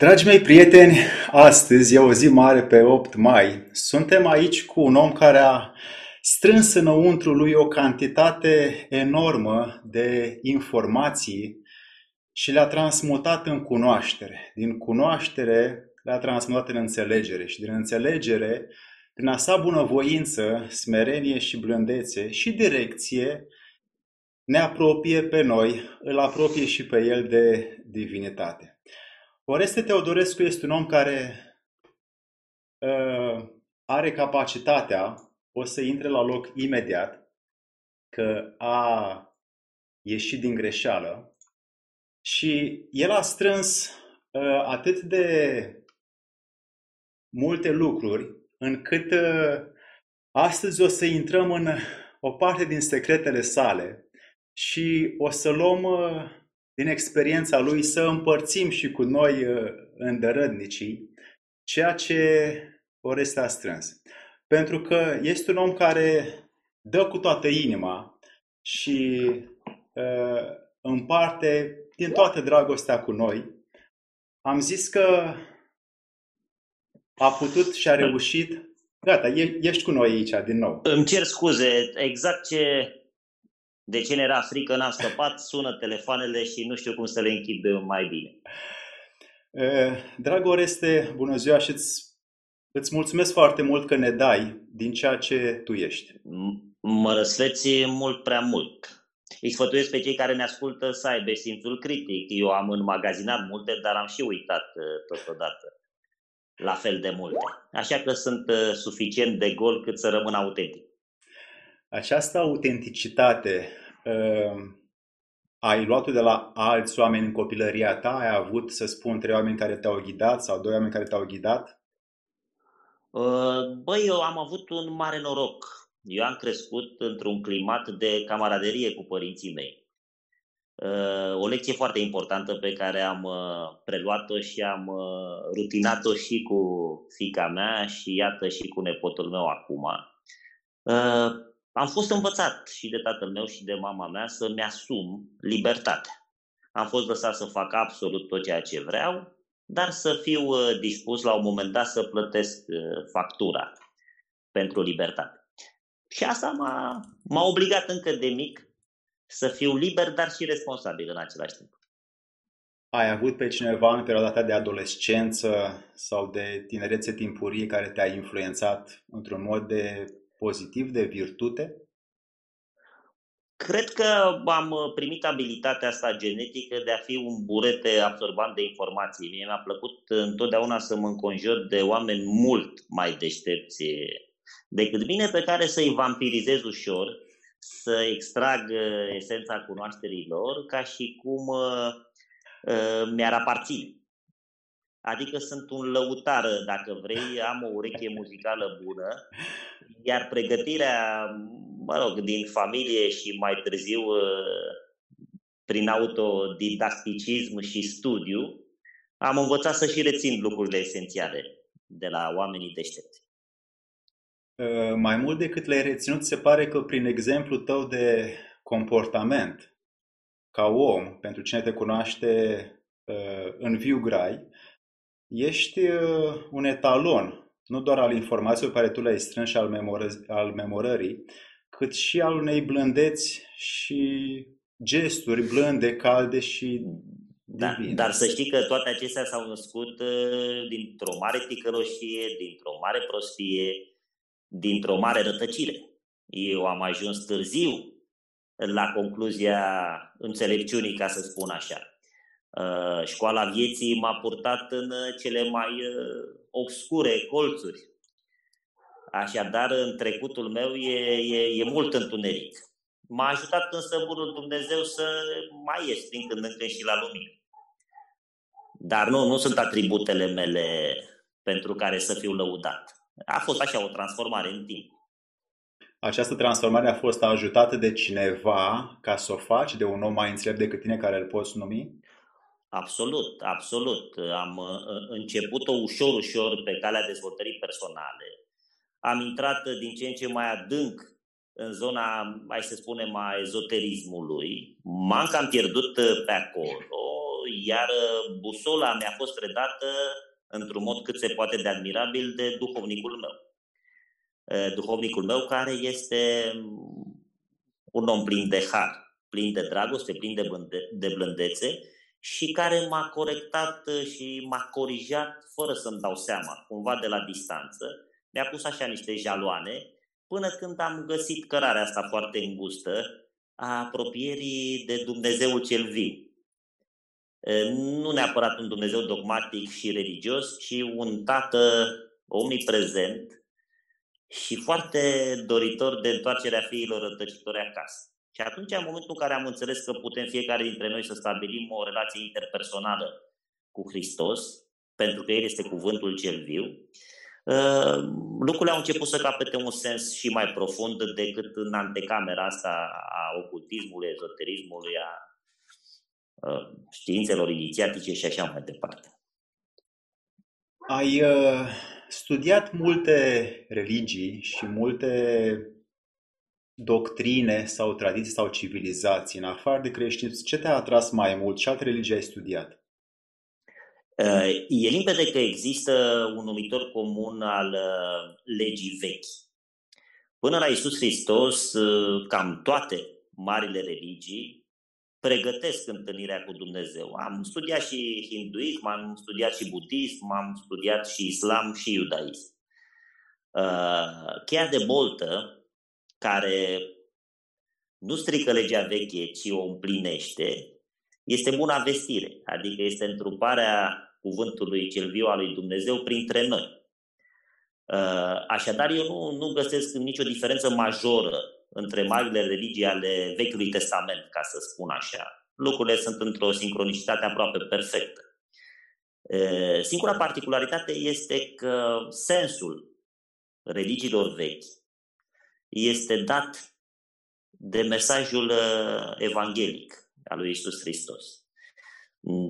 Dragii mei prieteni, astăzi e o zi mare pe 8 mai. Suntem aici cu un om care a strâns înăuntru lui o cantitate enormă de informații și le-a transmutat în cunoaștere. Din cunoaștere le-a transmutat în înțelegere și din înțelegere, prin a sa bunăvoință, smerenie și blândețe și direcție, ne apropie pe noi, îl apropie și pe el de divinitate. Oreste Teodorescu este un om care uh, are capacitatea, o să intre la loc imediat, că a ieșit din greșeală și el a strâns uh, atât de multe lucruri încât uh, astăzi o să intrăm în o parte din secretele sale și o să luăm uh, din experiența lui să împărțim și cu noi uh, îndărădnicii ceea ce Oreste a strâns. Pentru că este un om care dă cu toată inima și uh, împarte din toată dragostea cu noi. Am zis că a putut și a reușit. Gata, ești cu noi aici din nou. Îmi cer scuze, exact ce de ce ne-era frică, n-am scăpat, sună telefoanele și nu știu cum să le închid mai bine. Dragă Oreste, bună ziua și îți, îți mulțumesc foarte mult că ne dai din ceea ce tu ești. Mă răsfeți mult prea mult. Îi sfătuiesc pe cei care ne ascultă să aibă simțul critic. Eu am înmagazinat multe, dar am și uitat totodată la fel de multe. Așa că sunt suficient de gol cât să rămân autentic. Această autenticitate uh, ai luat-o de la alți oameni în copilăria ta? Ai avut, să spun, trei oameni care te-au ghidat sau doi oameni care te-au ghidat? Uh, băi, eu am avut un mare noroc. Eu am crescut într-un climat de camaraderie cu părinții mei. Uh, o lecție foarte importantă pe care am uh, preluat-o și am uh, rutinat-o și cu fica mea și iată și cu nepotul meu acum. Uh, am fost învățat și de tatăl meu și de mama mea să-mi asum libertatea. Am fost lăsat să fac absolut tot ceea ce vreau, dar să fiu uh, dispus la un moment dat să plătesc uh, factura pentru libertate. Și asta m-a, m-a obligat încă de mic să fiu liber, dar și responsabil în același timp. Ai avut pe cineva în perioada ta de adolescență sau de tinerețe timpurie care te-a influențat într-un mod de pozitiv, de virtute? Cred că am primit abilitatea asta genetică de a fi un burete absorbant de informații. Mie mi-a plăcut întotdeauna să mă înconjur de oameni mult mai deștepți decât mine, pe care să-i vampirizez ușor, să extrag esența cunoașterii lor ca și cum uh, uh, mi-ar aparține. Adică sunt un lăutar, dacă vrei, am o ureche muzicală bună, iar pregătirea, mă rog, din familie și mai târziu uh, prin autodidacticism și studiu, am învățat să și rețin lucrurile esențiale de la oamenii deștepți. Uh, mai mult decât le-ai reținut, se pare că prin exemplu tău de comportament ca om, pentru cine te cunoaște uh, în viu grai, ești uh, un etalon, nu doar al informațiilor pe care tu le-ai strâns și al, memoră- al memorării, cât și al unei blândeți și gesturi blânde, calde și da, dar să știi că toate acestea s-au născut uh, dintr-o mare ticăloșie, dintr-o mare prostie, dintr-o mare rătăcire. Eu am ajuns târziu la concluzia înțelepciunii, ca să spun așa. Uh, școala vieții m-a purtat în uh, cele mai uh, obscure colțuri. Așadar, în trecutul meu e, e, e mult întuneric. M-a ajutat însă Bunul Dumnezeu să mai ies din când în când și la lumină. Dar nu, nu sunt atributele mele pentru care să fiu lăudat. A fost așa o transformare în timp. Această transformare a fost ajutată de cineva ca să o faci, de un om mai înțelept decât tine care îl poți numi? Absolut, absolut. Am uh, început-o ușor, ușor pe calea dezvoltării personale. Am intrat din ce în ce mai adânc în zona, hai să spunem, a ezoterismului. M-am cam pierdut pe acolo iar busola mi-a fost redată într-un mod cât se poate de admirabil de duhovnicul meu. Duhovnicul meu care este un om plin de har, plin de dragoste, plin de, de blândețe și care m-a corectat și m-a corijat fără să-mi dau seama, cumva de la distanță. Mi-a pus așa niște jaloane până când am găsit cărarea asta foarte îngustă a apropierii de Dumnezeul cel viu. Nu neapărat un Dumnezeu dogmatic și religios, ci un tată omniprezent și foarte doritor de întoarcerea fiilor rătăcitori acasă. Și atunci, în momentul în care am înțeles că putem fiecare dintre noi să stabilim o relație interpersonală cu Hristos, pentru că El este cuvântul cel viu, uh, lucrurile au început să capete un sens și mai profund decât în antecamera asta a ocultismului, ezoterismului, a uh, științelor inițiatice și așa mai departe. Ai uh, studiat multe religii și multe doctrine sau tradiții sau civilizații, în afară de creștinism, ce te-a atras mai mult? Ce alte religii ai studiat? Uh, e limpede că există un numitor comun al uh, legii vechi. Până la Isus Hristos, uh, cam toate marile religii pregătesc întâlnirea cu Dumnezeu. Am studiat și hinduism, am studiat și budism, am studiat și islam și iudaism. Chiar de boltă, care nu strică legea veche, ci o împlinește, este buna vestire, adică este întruparea cuvântului cel viu al lui Dumnezeu printre noi. Uh, așadar, eu nu, nu găsesc nicio diferență majoră între marile religii ale Vechiului Testament, ca să spun așa. Lucrurile sunt într-o sincronicitate aproape perfectă. Uh, singura particularitate este că sensul religiilor vechi este dat de mesajul uh, evanghelic al lui Isus Hristos.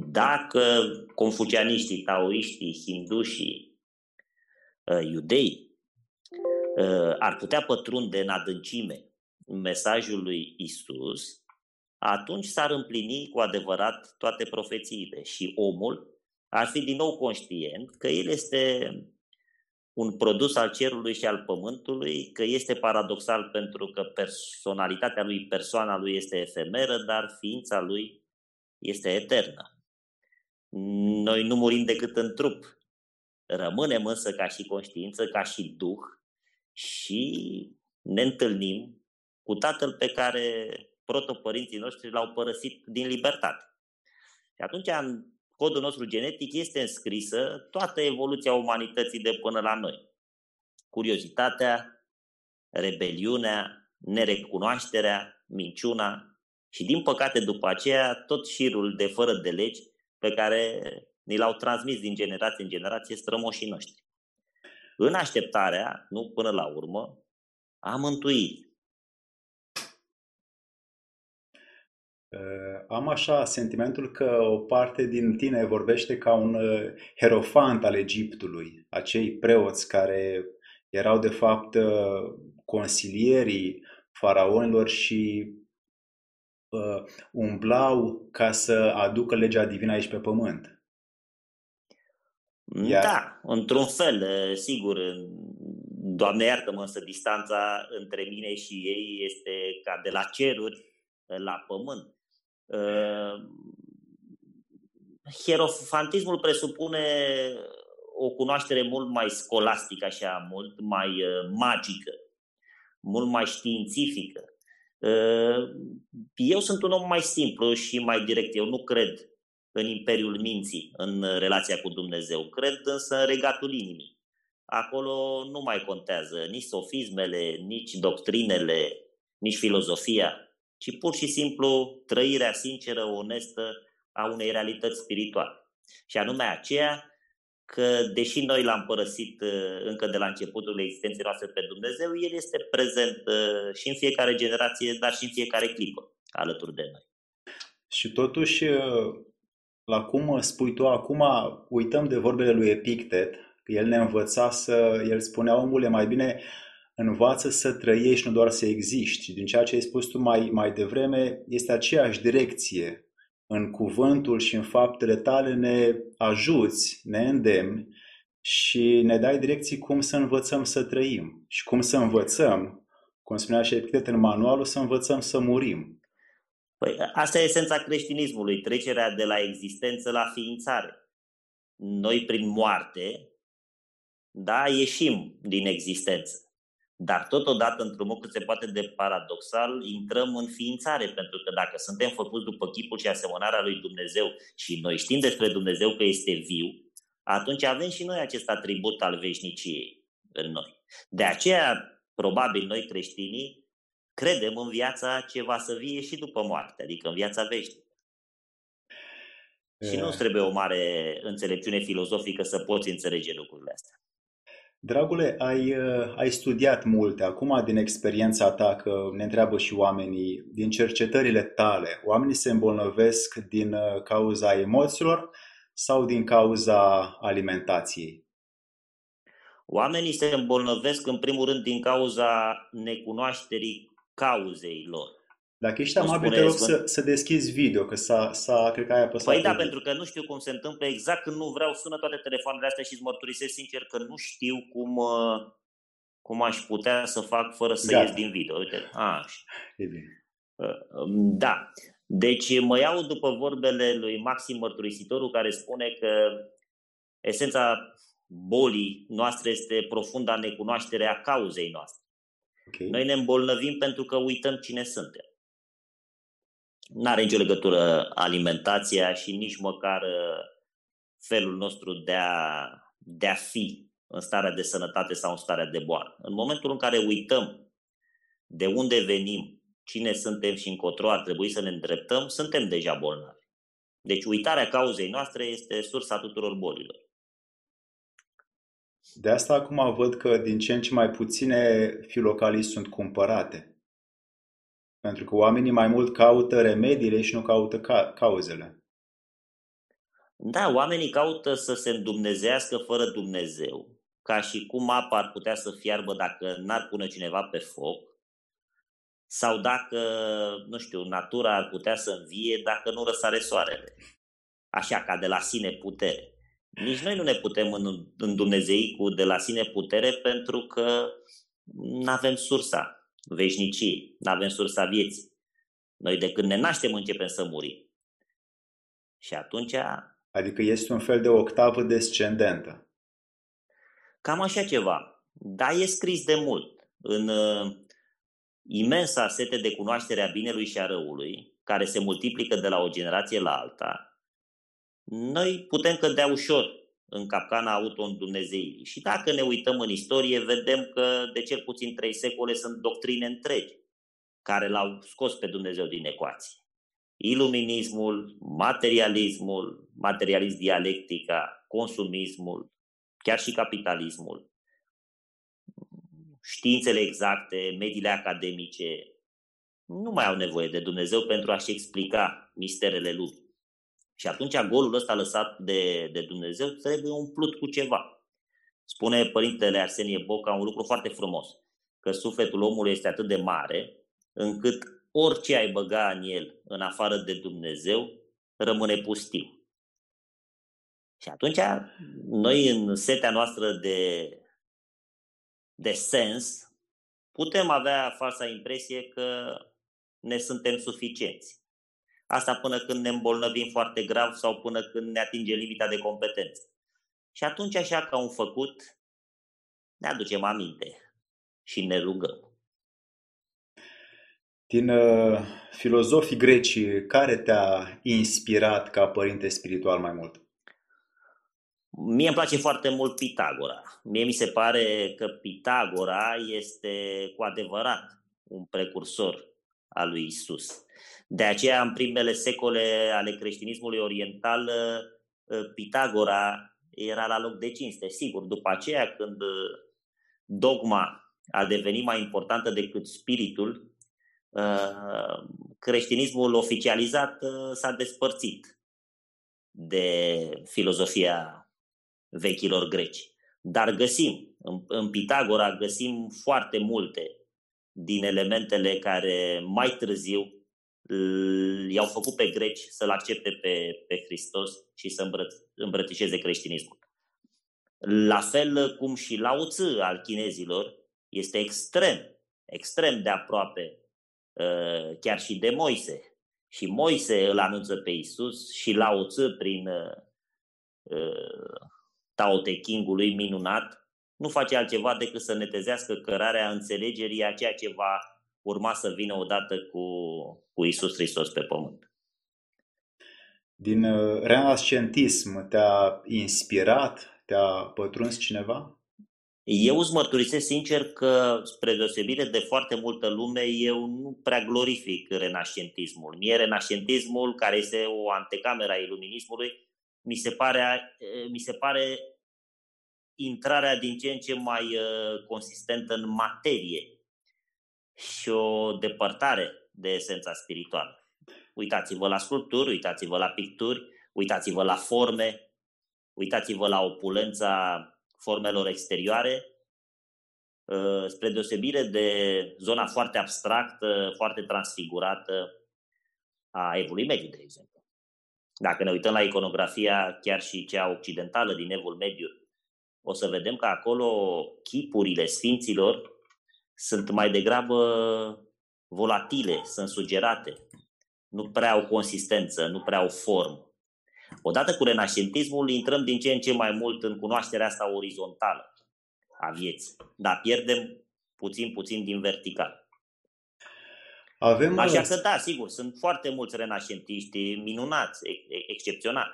Dacă confucianiștii, taoiștii, hindușii, uh, iudei uh, ar putea pătrunde în adâncime mesajul lui Isus, atunci s-ar împlini cu adevărat toate profețiile și omul ar fi din nou conștient că el este un produs al cerului și al pământului, că este paradoxal pentru că personalitatea lui, persoana lui este efemeră, dar ființa lui este eternă. Noi nu murim decât în trup. Rămânem însă ca și conștiință, ca și duh și ne întâlnim cu tatăl pe care protopărinții noștri l-au părăsit din libertate. Și atunci codul nostru genetic este înscrisă toată evoluția umanității de până la noi. Curiozitatea, rebeliunea, nerecunoașterea, minciuna și, din păcate, după aceea, tot șirul de fără de legi pe care ni l-au transmis din generație în generație strămoșii noștri. În așteptarea, nu până la urmă, a mântuirii. Am așa sentimentul că o parte din tine vorbește ca un uh, herofant al Egiptului, acei preoți care erau de fapt uh, consilierii faraonilor și uh, umblau ca să aducă legea divină aici pe pământ. Iar... Da, într-un fel, sigur. Doamne iartă-mă, însă distanța între mine și ei este ca de la ceruri la pământ. Ehm, hierofantismul presupune o cunoaștere mult mai scolastică, așa, mult mai uh, magică, mult mai științifică. Ehm, eu sunt un om mai simplu și mai direct. Eu nu cred în imperiul minții, în relația cu Dumnezeu. Cred însă în regatul inimii. Acolo nu mai contează nici sofismele, nici doctrinele, nici filozofia ci pur și simplu trăirea sinceră, onestă a unei realități spirituale. Și anume aceea că, deși noi l-am părăsit uh, încă de la începutul existenței noastre pe Dumnezeu, El este prezent uh, și în fiecare generație, dar și în fiecare clipă alături de noi. Și totuși, uh, la cum spui tu acum, uităm de vorbele lui Epictet, că el ne învăța să, el spunea omule, mai bine învață să trăiești, nu doar să existi. Și din ceea ce ai spus tu mai, mai devreme, este aceeași direcție. în cuvântul și în faptele tale ne ajuți, ne îndemni și ne dai direcții cum să învățăm să trăim și cum să învățăm, cum spunea și Epictet în manualul, să învățăm să murim. Păi asta e esența creștinismului, trecerea de la existență la ființare. Noi prin moarte, da, ieșim din existență. Dar totodată, într-un mod cât se poate de paradoxal, intrăm în ființare, pentru că dacă suntem făcuți după chipul și asemănarea lui Dumnezeu și noi știm despre Dumnezeu că este viu, atunci avem și noi acest atribut al veșniciei în noi. De aceea, probabil noi creștinii credem în viața ce va să vie și după moarte, adică în viața veșnică. Și nu trebuie o mare înțelepciune filozofică să poți înțelege lucrurile astea. Dragule, ai, ai studiat multe. Acum, din experiența ta, că ne întreabă și oamenii, din cercetările tale, oamenii se îmbolnăvesc din uh, cauza emoțiilor sau din cauza alimentației? Oamenii se îmbolnăvesc în primul rând din cauza necunoașterii cauzei lor. Dacă ești amabil, te rog să, să deschizi video, că s-a, s-a, cred că ai apăsat. Păi da, pentru că nu știu cum se întâmplă exact când nu vreau, sună toate telefoanele astea și îți mărturisesc sincer că nu știu cum, uh, cum aș putea să fac fără să Gata. ies din video. Uite, a, e bine. Uh, um, da. Deci mă iau după vorbele lui Maxim Mărturisitorul care spune că esența bolii noastre este profunda necunoaștere a cauzei noastre. Okay. Noi ne îmbolnăvim pentru că uităm cine suntem. Nu are nicio legătură alimentația și nici măcar uh, felul nostru de a, de a fi în starea de sănătate sau în starea de boală. În momentul în care uităm de unde venim, cine suntem și încotro ar trebui să ne îndreptăm, suntem deja bolnavi. Deci uitarea cauzei noastre este sursa tuturor bolilor. De asta acum văd că din ce în ce mai puține filocalii sunt cumpărate. Pentru că oamenii mai mult caută remediile și nu caută ca- cauzele. Da, oamenii caută să se îndumnezească fără Dumnezeu, ca și cum apa ar putea să fiarbă dacă n-ar pune cineva pe foc, sau dacă, nu știu, natura ar putea să învie dacă nu răsare soarele. Așa, ca de la sine putere. Nici noi nu ne putem îndumnezei cu de la sine putere pentru că nu avem sursa veșniciei, nu avem sursa vieții. Noi de când ne naștem începem să murim. Și atunci... Adică este un fel de octavă descendentă. Cam așa ceva. Da, e scris de mult. În uh, imensa sete de cunoaștere a binelui și a răului, care se multiplică de la o generație la alta, noi putem cădea ușor în capcana auto-îndumnezeirii. Și dacă ne uităm în istorie, vedem că de cel puțin trei secole sunt doctrine întregi care l-au scos pe Dumnezeu din ecuație. Iluminismul, materialismul, materialism dialectica, consumismul, chiar și capitalismul, științele exacte, mediile academice, nu mai au nevoie de Dumnezeu pentru a-și explica misterele lumii. Și atunci golul ăsta lăsat de, de Dumnezeu trebuie umplut cu ceva. Spune Părintele Arsenie Boca un lucru foarte frumos, că sufletul omului este atât de mare încât orice ai băga în el în afară de Dumnezeu rămâne pustiu. Și atunci noi în setea noastră de, de sens putem avea falsa impresie că ne suntem suficienți. Asta până când ne îmbolnăvim foarte grav sau până când ne atinge limita de competență. Și atunci, așa ca un făcut, ne aducem aminte și ne rugăm. Din uh, filozofii greci, care te-a inspirat ca părinte spiritual mai mult? Mie îmi place foarte mult Pitagora. Mie mi se pare că Pitagora este cu adevărat un precursor al lui Isus. De aceea, în primele secole ale creștinismului oriental, ă, ă, Pitagora era la loc de cinste. Sigur, după aceea, când ă, dogma a devenit mai importantă decât spiritul, creștinismul oficializat s-a despărțit de filozofia vechilor greci. Dar găsim, în Pitagora găsim foarte multe din elementele care mai târziu i-au făcut pe greci să-L accepte pe, pe Hristos și să îmbrăț- îmbrățișeze creștinismul. La fel cum și Lao Tzu al chinezilor este extrem, extrem de aproape uh, chiar și de Moise. Și Moise îl anunță pe Isus și Lao Tzu prin uh, uh, Tao Te Ching-ului minunat nu face altceva decât să netezească cărarea înțelegerii a ceea ce va urma să vină odată cu, cu Isus Hristos pe pământ. Din uh, renascentism te-a inspirat, te-a pătruns cineva? Eu îți mărturisesc sincer că, spre deosebire de foarte multă lume, eu nu prea glorific renascentismul. Mie renascentismul, care este o antecameră a iluminismului, mi se pare, mi se pare intrarea din ce în ce mai uh, consistentă în materie și o depărtare de esența spirituală. Uitați-vă la sculpturi, uitați-vă la picturi, uitați-vă la forme, uitați-vă la opulența formelor exterioare, uh, spre deosebire de zona foarte abstractă, foarte transfigurată a Evului Mediu, de exemplu. Dacă ne uităm la iconografia chiar și cea occidentală din Evul Mediu, o să vedem că acolo chipurile sfinților sunt mai degrabă volatile, sunt sugerate, nu prea au consistență, nu prea au formă. Odată cu renașentismul intrăm din ce în ce mai mult în cunoașterea asta orizontală a vieții, dar pierdem puțin, puțin din vertical. Avem Așa că da, sigur, sunt foarte mulți renașentiști minunați, excepționali,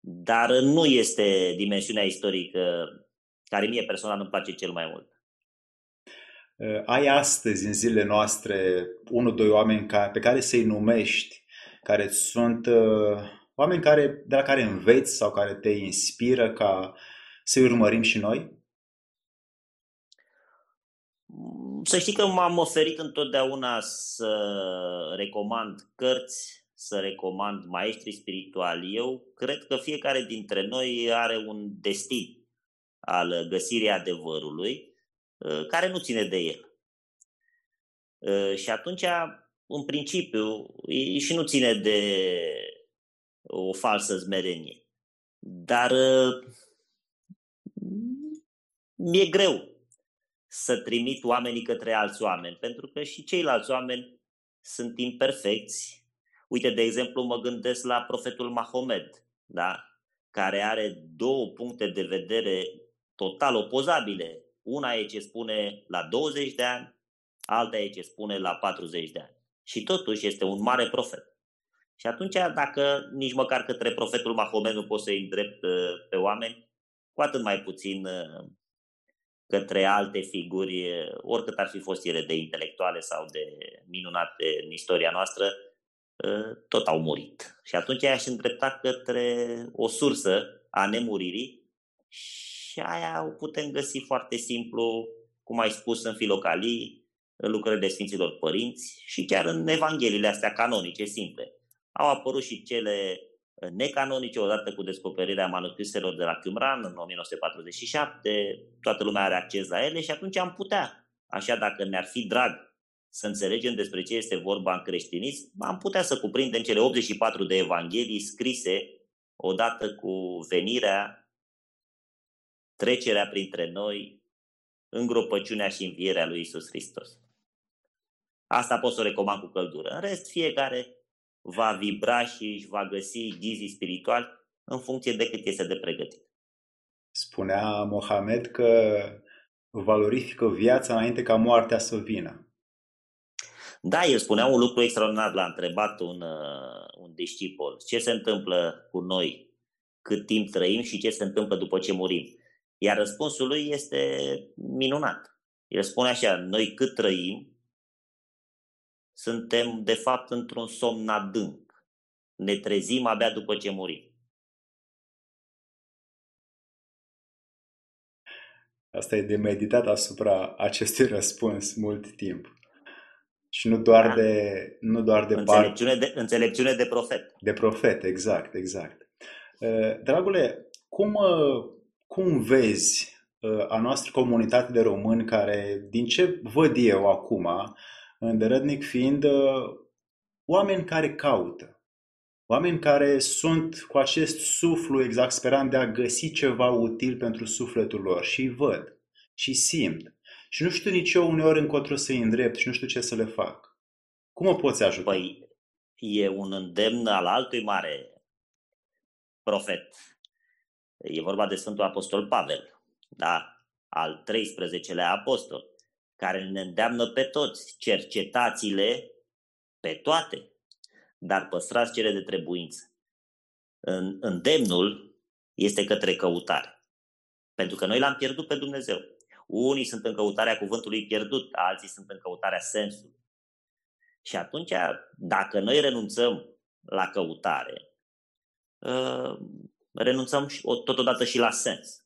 dar nu este dimensiunea istorică care mie personal îmi place cel mai mult. Uh, ai astăzi, în zilele noastre, unul, doi oameni pe care să-i numești, care sunt uh, oameni care, de la care înveți sau care te inspiră ca să-i urmărim și noi? Să știi că m-am oferit întotdeauna să recomand cărți, să recomand maestri spirituali. Eu cred că fiecare dintre noi are un destin al găsirii adevărului Uh, care nu ține de el. Uh, și atunci, în principiu, și nu ține de o falsă zmerenie. Dar uh, mi-e greu să trimit oamenii către alți oameni, pentru că și ceilalți oameni sunt imperfecți. Uite, de exemplu, mă gândesc la profetul Mahomed, da? care are două puncte de vedere total opozabile una e ce spune la 20 de ani, alta e ce spune la 40 de ani. Și totuși este un mare profet. Și atunci, dacă nici măcar către profetul Mahomet nu poți să-i îndrept uh, pe oameni, cu atât mai puțin uh, către alte figuri, uh, oricât ar fi fost ele de intelectuale sau de minunate în istoria noastră, tot au murit. Și atunci aș îndrepta către o sursă a nemuririi și aia o putem găsi foarte simplu, cum ai spus, în filocalii, în lucrările Sfinților Părinți și chiar în Evangheliile astea canonice, simple. Au apărut și cele necanonice odată cu descoperirea manuscriselor de la Qumran în 1947, toată lumea are acces la ele și atunci am putea, așa dacă ne-ar fi drag să înțelegem despre ce este vorba în creștinism, am putea să cuprindem cele 84 de evanghelii scrise odată cu venirea trecerea printre noi, îngropăciunea și învierea lui Isus Hristos. Asta pot să o recomand cu căldură. În rest, fiecare va vibra și își va găsi ghizii spirituali în funcție de cât este de pregătit. Spunea Mohamed că valorifică viața înainte ca moartea să vină. Da, el spunea un lucru extraordinar, l-a întrebat un, uh, un discipol. Ce se întâmplă cu noi cât timp trăim și ce se întâmplă după ce murim? Iar răspunsul lui este minunat. El spune așa, noi cât trăim, suntem de fapt într-un somn adânc. Ne trezim abia după ce murim. Asta e de meditat asupra acestui răspuns mult timp. Și nu doar da. de nu doar de înțelepciune, de înțelepciune de profet. De profet, exact, exact. Uh, dragule, cum uh, cum vezi uh, a noastră comunitate de români care, din ce văd eu acum, îndărătnic fiind, uh, oameni care caută, oameni care sunt cu acest suflu exasperant de a găsi ceva util pentru sufletul lor și îi văd și simt și nu știu nici eu uneori încotro să-i îndrept și nu știu ce să le fac. Cum o poți ajuta? Păi, e un îndemn al altui mare profet. E vorba de Sfântul Apostol Pavel, da? al 13-lea apostol, care ne îndeamnă pe toți, cercetați-le pe toate, dar păstrați cele de trebuință. Îndemnul este către căutare. Pentru că noi l-am pierdut pe Dumnezeu. Unii sunt în căutarea cuvântului pierdut, alții sunt în căutarea sensului. Și atunci, dacă noi renunțăm la căutare, ă, renunțăm totodată și la sens.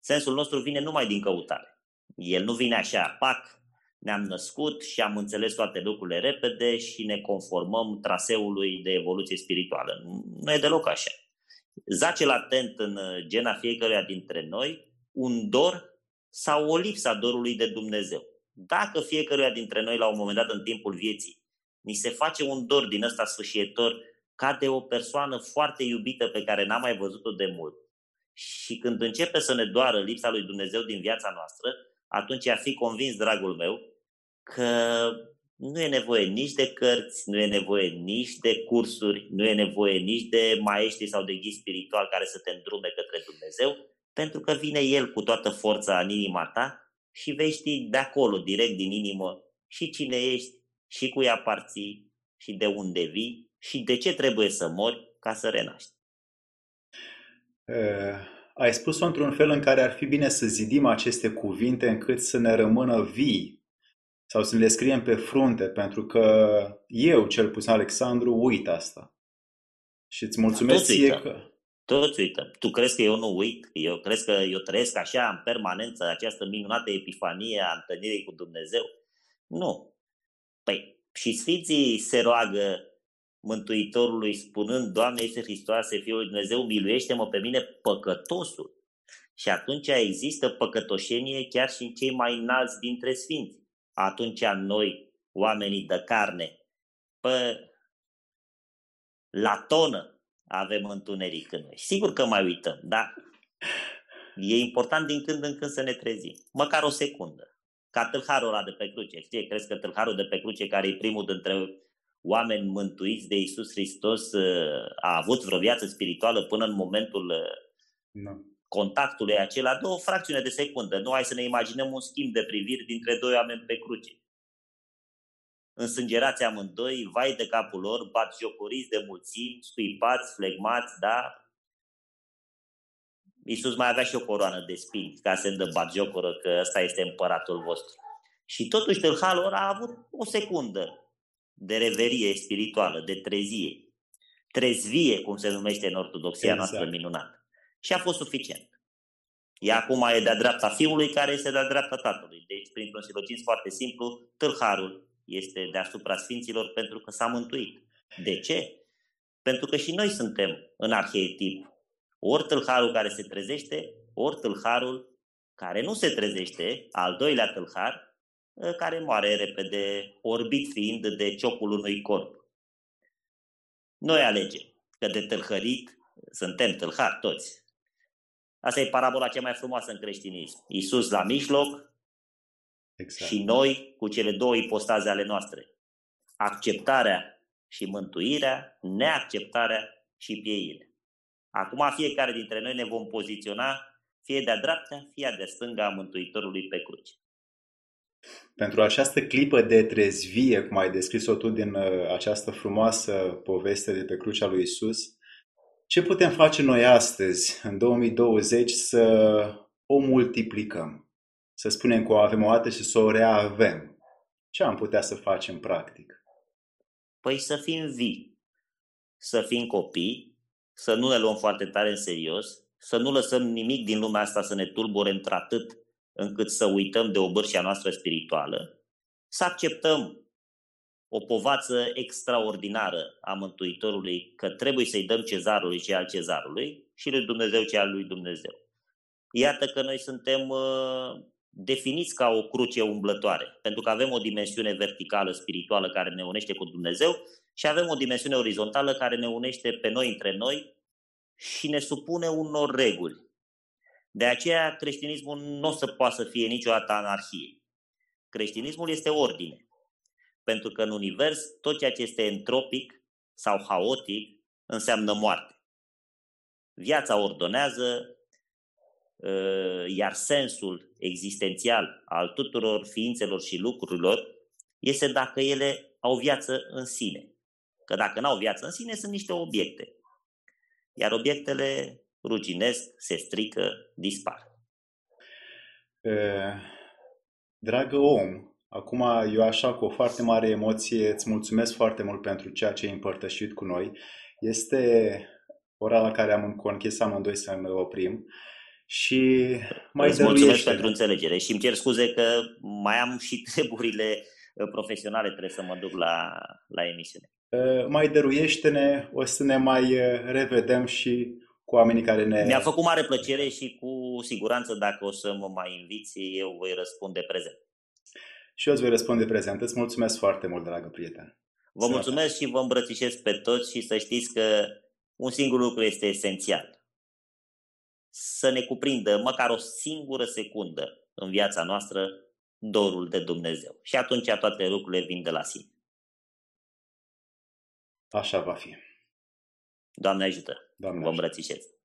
Sensul nostru vine numai din căutare. El nu vine așa, pac, ne-am născut și am înțeles toate lucrurile repede și ne conformăm traseului de evoluție spirituală. Nu e deloc așa. Zace latent în gena fiecăruia dintre noi un dor sau o lipsa dorului de Dumnezeu. Dacă fiecăruia dintre noi la un moment dat în timpul vieții ni se face un dor din ăsta sfârșietor ca de o persoană foarte iubită pe care n-am mai văzut-o de mult, și când începe să ne doară lipsa lui Dumnezeu din viața noastră, atunci a fi convins, dragul meu, că nu e nevoie nici de cărți, nu e nevoie nici de cursuri, nu e nevoie nici de maestri sau de ghid spiritual care să te îndrume către Dumnezeu, pentru că vine El cu toată forța în inima ta și vei ști de acolo, direct din inimă, și cine ești, și cui aparții, și de unde vii, și de ce trebuie să mori ca să renaști. Uh, ai spus-o într-un fel în care ar fi bine să zidim aceste cuvinte încât să ne rămână vii sau să le scriem pe frunte, pentru că eu, cel puțin Alexandru, uit asta. Și îți mulțumesc Toți ție că... Toți uită. Tu crezi că eu nu uit? Eu crezi că eu trăiesc așa în permanență această minunată epifanie a întâlnirii cu Dumnezeu? Nu. Păi și Sfinții se roagă Mântuitorului spunând, Doamne este Hristoase, Fiul lui Dumnezeu, miluiește-mă pe mine păcătosul. Și atunci există păcătoșenie chiar și în cei mai înalți dintre sfinți. Atunci noi, oamenii de carne, pe la tonă avem întuneric în noi. Sigur că mai uităm, dar e important din când în când să ne trezim. Măcar o secundă. Ca tâlharul ăla de pe cruce. Știi, crezi că tâlharul de pe cruce, care e primul dintre oameni mântuiți de Isus Hristos uh, a avut vreo viață spirituală până în momentul no. Uh, contactului acela, două fracțiune de secundă. Nu hai să ne imaginăm un schimb de priviri dintre doi oameni pe cruce. Însângerați amândoi, vai de capul lor, bat jocoriți de mulțimi, scuipați, flegmați, da? Iisus mai avea și o coroană de spini ca să îndă bat jocoră că ăsta este împăratul vostru. Și totuși tâlhalul a avut o secundă de reverie spirituală, de trezie. Trezvie, cum se numește în ortodoxia exact. noastră minunată. Și a fost suficient. Ea acum e de-a dreapta fiului care este de-a dreapta tatălui. Deci, printr-un silogism foarte simplu, tâlharul este deasupra sfinților pentru că s-a mântuit. De ce? Pentru că și noi suntem în arhetip. Ori tâlharul care se trezește, ori tâlharul care nu se trezește, al doilea tâlhar, Ă, care moare repede, orbit fiind de ciocul unui corp. Noi alegem că de tâlhărit suntem tâlhari toți. Asta e parabola cea mai frumoasă în creștinism. Iisus la mijloc exact. și noi cu cele două ipostaze ale noastre. Acceptarea și mântuirea, neacceptarea și pieirea. Acum fiecare dintre noi ne vom poziționa fie de-a dreapta, fie de stânga a Mântuitorului pe cruce. Pentru această clipă de trezvie, cum ai descris-o tu din uh, această frumoasă poveste de pe crucea lui Isus, ce putem face noi astăzi, în 2020, să o multiplicăm? Să spunem că o avem o dată și să o reavem. Ce am putea să facem practic? Păi să fim vii, să fim copii, să nu ne luăm foarte tare în serios, să nu lăsăm nimic din lumea asta să ne tulbure într-atât încât să uităm de obârșia noastră spirituală, să acceptăm o povață extraordinară a Mântuitorului că trebuie să-i dăm cezarului ce al cezarului și lui Dumnezeu ce al lui Dumnezeu. Iată că noi suntem uh, definiți ca o cruce umblătoare, pentru că avem o dimensiune verticală, spirituală, care ne unește cu Dumnezeu și avem o dimensiune orizontală care ne unește pe noi între noi și ne supune unor reguli. De aceea creștinismul nu o să poată să fie niciodată anarhie. Creștinismul este ordine. Pentru că în univers tot ceea ce este entropic sau haotic înseamnă moarte. Viața ordonează, ă, iar sensul existențial al tuturor ființelor și lucrurilor este dacă ele au viață în sine. Că dacă nu au viață în sine, sunt niște obiecte. Iar obiectele ruginesc, se strică, dispar. Dragă om, acum eu așa cu o foarte mare emoție îți mulțumesc foarte mult pentru ceea ce ai împărtășit cu noi. Este ora la care am conchis amândoi să ne oprim și mai Îți mulțumesc pentru înțelegere și îmi cer scuze că mai am și treburile profesionale, trebuie să mă duc la, la emisiune. Mai dăruiește-ne, o să ne mai revedem și cu oamenii care ne... Mi-a făcut mare plăcere și cu siguranță dacă o să mă mai inviți, eu voi răspunde prezent. Și eu îți voi răspunde prezent. Îți mulțumesc foarte mult, dragă prieten. Vă să mulțumesc și vă îmbrățișez pe toți și să știți că un singur lucru este esențial. Să ne cuprindă măcar o singură secundă în viața noastră dorul de Dumnezeu. Și atunci toate lucrurile vin de la sine. Așa va fi. Doamne ajută! Doamne Vă îmbrățișez!